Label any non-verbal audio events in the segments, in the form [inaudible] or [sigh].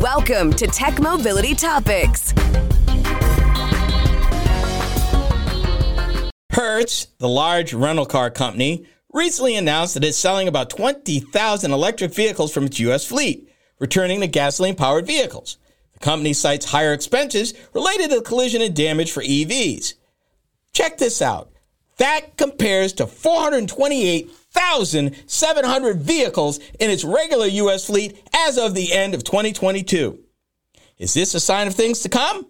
Welcome to Tech Mobility Topics. Hertz, the large rental car company, recently announced that it's selling about 20,000 electric vehicles from its U.S. fleet, returning to gasoline powered vehicles. The company cites higher expenses related to collision and damage for EVs. Check this out. That compares to 428,700 vehicles in its regular U.S. fleet as of the end of 2022. Is this a sign of things to come?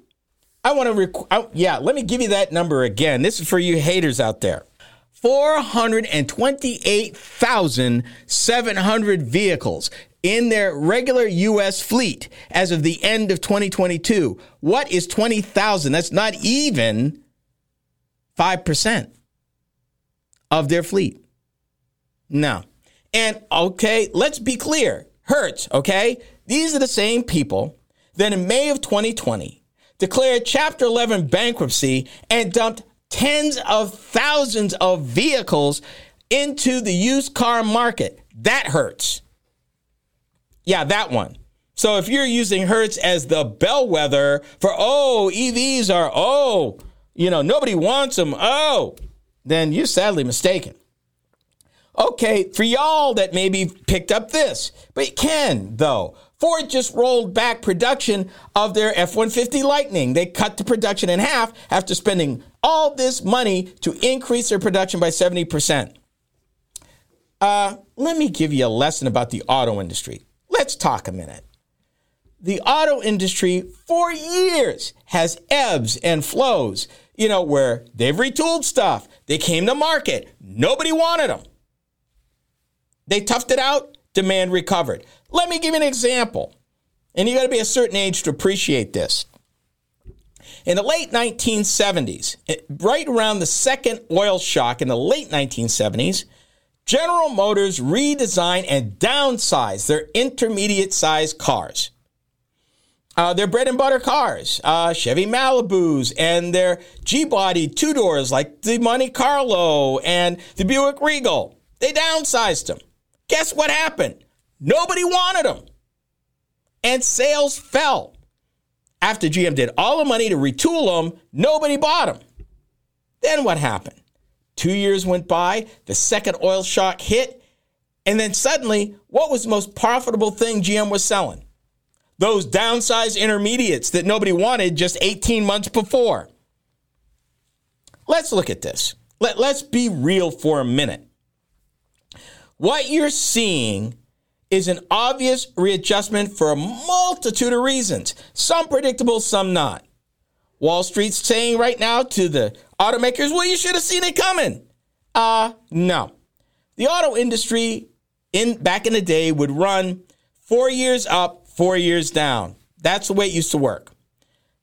I want to, rec- yeah, let me give you that number again. This is for you haters out there. 428,700 vehicles in their regular U.S. fleet as of the end of 2022. What is 20,000? That's not even 5% of their fleet. No. And okay, let's be clear. Hertz, okay? These are the same people that in May of 2020 declared Chapter 11 bankruptcy and dumped tens of thousands of vehicles into the used car market. That hurts. Yeah, that one. So if you're using Hertz as the bellwether for, oh, EVs are, oh, you know, nobody wants them, oh, then you're sadly mistaken. Okay, for y'all that maybe picked up this, but it can, though. Ford just rolled back production of their F 150 Lightning. They cut the production in half after spending all this money to increase their production by 70%. Uh, let me give you a lesson about the auto industry. Let's talk a minute. The auto industry for years has ebbs and flows, you know, where they've retooled stuff. They came to market. Nobody wanted them. They toughed it out. Demand recovered. Let me give you an example. And you got to be a certain age to appreciate this. In the late 1970s, right around the second oil shock in the late 1970s, General Motors redesigned and downsized their intermediate sized cars. Uh, their bread and butter cars, uh, Chevy Malibus, and their G body two doors like the Monte Carlo and the Buick Regal. They downsized them. Guess what happened? Nobody wanted them. And sales fell. After GM did all the money to retool them, nobody bought them. Then what happened? Two years went by, the second oil shock hit, and then suddenly, what was the most profitable thing GM was selling? Those downsized intermediates that nobody wanted just 18 months before. Let's look at this. Let, let's be real for a minute. What you're seeing is an obvious readjustment for a multitude of reasons, some predictable, some not. Wall Street's saying right now to the automakers, well, you should have seen it coming. Uh, no. The auto industry in back in the day would run four years up, four years down. That's the way it used to work.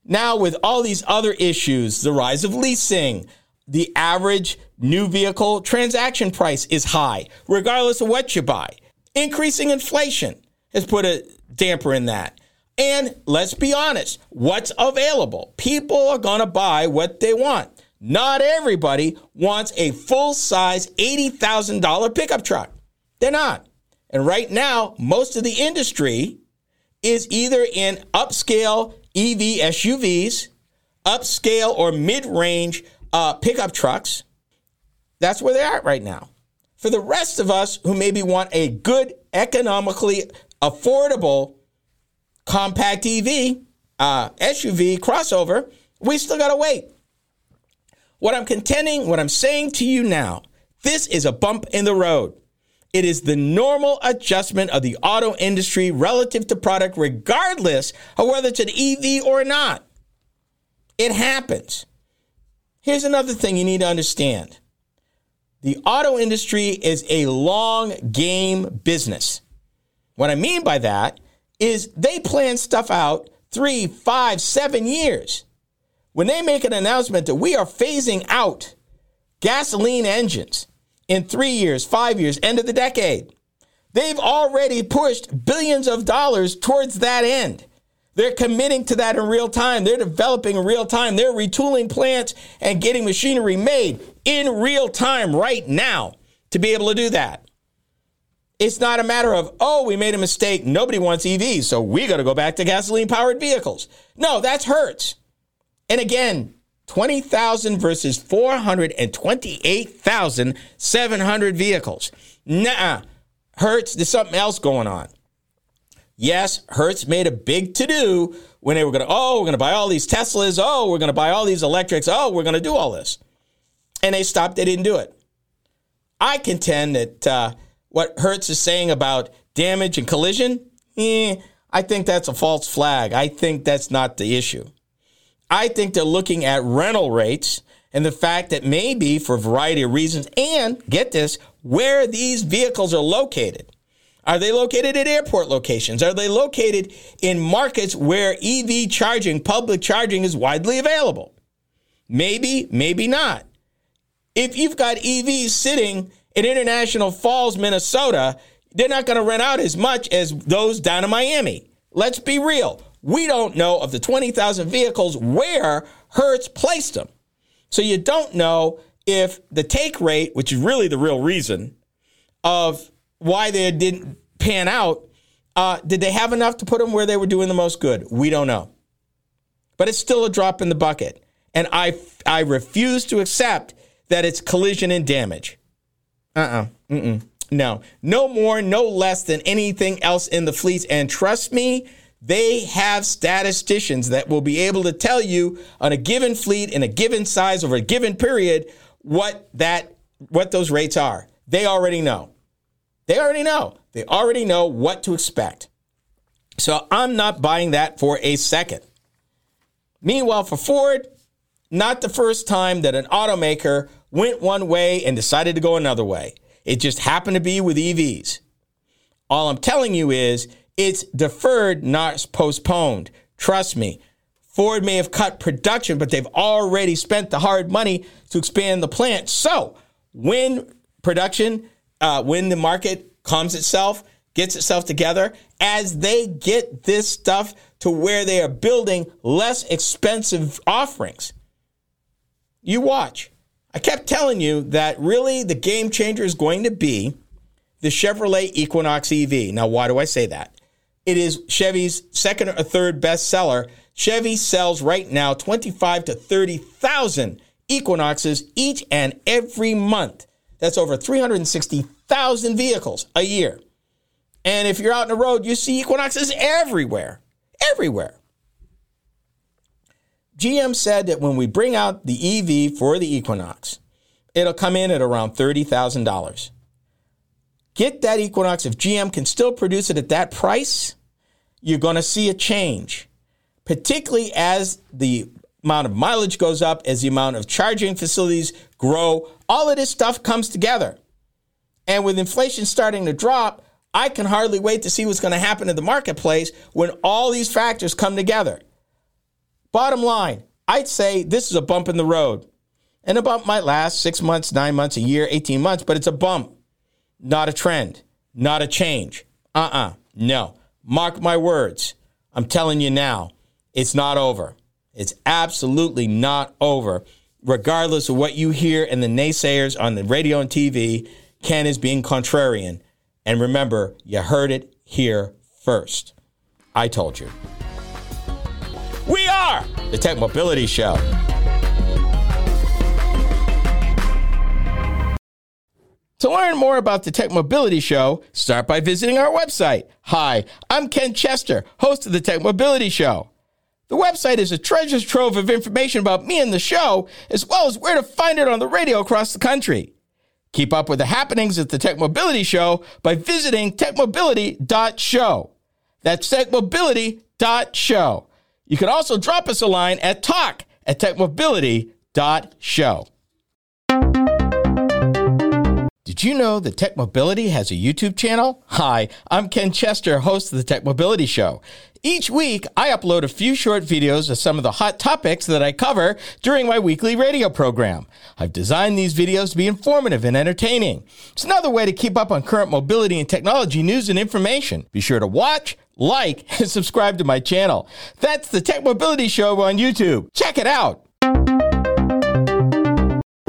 Now, with all these other issues, the rise of leasing, the average new vehicle transaction price is high, regardless of what you buy. Increasing inflation has put a damper in that. And let's be honest, what's available? People are going to buy what they want. Not everybody wants a full size $80,000 pickup truck. They're not. And right now, most of the industry is either in upscale EV SUVs, upscale or mid range uh, pickup trucks. That's where they're at right now. For the rest of us who maybe want a good, economically affordable compact EV, uh, SUV crossover, we still got to wait. What I'm contending, what I'm saying to you now, this is a bump in the road. It is the normal adjustment of the auto industry relative to product, regardless of whether it's an EV or not. It happens. Here's another thing you need to understand the auto industry is a long game business. What I mean by that is they plan stuff out three, five, seven years. When they make an announcement that we are phasing out gasoline engines in three years, five years, end of the decade, they've already pushed billions of dollars towards that end. They're committing to that in real time. They're developing in real time. They're retooling plants and getting machinery made in real time right now to be able to do that. It's not a matter of, oh, we made a mistake. Nobody wants EVs, so we got to go back to gasoline powered vehicles. No, that's Hertz. And again, 20,000 versus 428,700 vehicles. Nah, Hertz, there's something else going on. Yes, Hertz made a big to do when they were going to, oh, we're going to buy all these Teslas. Oh, we're going to buy all these electrics. Oh, we're going to do all this. And they stopped, they didn't do it. I contend that uh, what Hertz is saying about damage and collision, eh, I think that's a false flag. I think that's not the issue. I think they're looking at rental rates and the fact that maybe for a variety of reasons, and get this, where these vehicles are located. Are they located at airport locations? Are they located in markets where EV charging, public charging is widely available? Maybe, maybe not. If you've got EVs sitting in International Falls, Minnesota, they're not going to rent out as much as those down in Miami. Let's be real. We don't know of the 20,000 vehicles where Hertz placed them. So you don't know if the take rate, which is really the real reason of why they didn't pan out, uh, did they have enough to put them where they were doing the most good? We don't know. But it's still a drop in the bucket. And I, I refuse to accept that it's collision and damage. Uh uh-uh. uh. No. No more, no less than anything else in the fleets. And trust me, they have statisticians that will be able to tell you on a given fleet in a given size over a given period what that what those rates are. They already know. They already know. They already know what to expect. So I'm not buying that for a second. Meanwhile, for Ford, not the first time that an automaker went one way and decided to go another way. It just happened to be with EVs. All I'm telling you is it's deferred, not postponed. Trust me. Ford may have cut production, but they've already spent the hard money to expand the plant. So when production, uh, when the market calms itself, gets itself together, as they get this stuff to where they are building less expensive offerings, you watch. I kept telling you that really the game changer is going to be the Chevrolet Equinox EV. Now, why do I say that? It is Chevy's second or third best seller. Chevy sells right now 25 to 30,000 Equinoxes each and every month. That's over 360,000 vehicles a year. And if you're out on the road, you see Equinoxes everywhere. Everywhere. GM said that when we bring out the EV for the Equinox, it'll come in at around $30,000. Get that Equinox. If GM can still produce it at that price, you're going to see a change, particularly as the amount of mileage goes up, as the amount of charging facilities grow. All of this stuff comes together. And with inflation starting to drop, I can hardly wait to see what's going to happen in the marketplace when all these factors come together. Bottom line, I'd say this is a bump in the road. And a bump might last six months, nine months, a year, 18 months, but it's a bump, not a trend, not a change. Uh uh-uh, uh no. Mark my words. I'm telling you now, it's not over. It's absolutely not over. Regardless of what you hear in the naysayers on the radio and TV, Ken is being contrarian. And remember, you heard it here first. I told you. We are the Tech Mobility Show. To learn more about the Tech Mobility Show, start by visiting our website. Hi, I'm Ken Chester, host of the Tech Mobility Show. The website is a treasure trove of information about me and the show, as well as where to find it on the radio across the country. Keep up with the happenings at the Tech Mobility Show by visiting techmobility.show. That's techmobility.show. You can also drop us a line at talk at techmobility.show. Did you know that Tech Mobility has a YouTube channel? Hi, I'm Ken Chester, host of the Tech Mobility Show. Each week, I upload a few short videos of some of the hot topics that I cover during my weekly radio program. I've designed these videos to be informative and entertaining. It's another way to keep up on current mobility and technology news and information. Be sure to watch, like, and [laughs] subscribe to my channel. That's the Tech Mobility Show on YouTube. Check it out.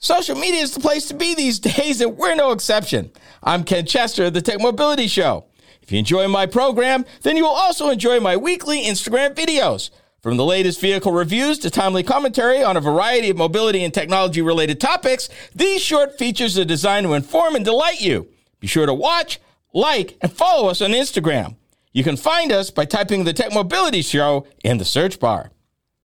Social media is the place to be these [laughs] days, and we're no exception. I'm Ken Chester of the Tech Mobility Show. If you enjoy my program, then you will also enjoy my weekly Instagram videos. From the latest vehicle reviews to timely commentary on a variety of mobility and technology related topics, these short features are designed to inform and delight you. Be sure to watch, like, and follow us on Instagram. You can find us by typing the Tech Mobility Show in the search bar.